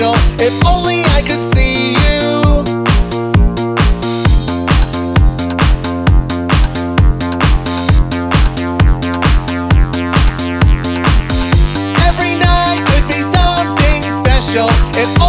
special. If only I could see you. Every night could be something special. If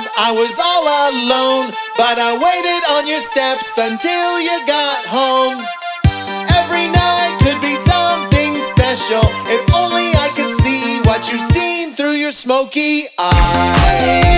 crowd, I was all alone. But I waited on your steps until you got home. Every night could be something special if only I could see what you've seen through your smoky eyes.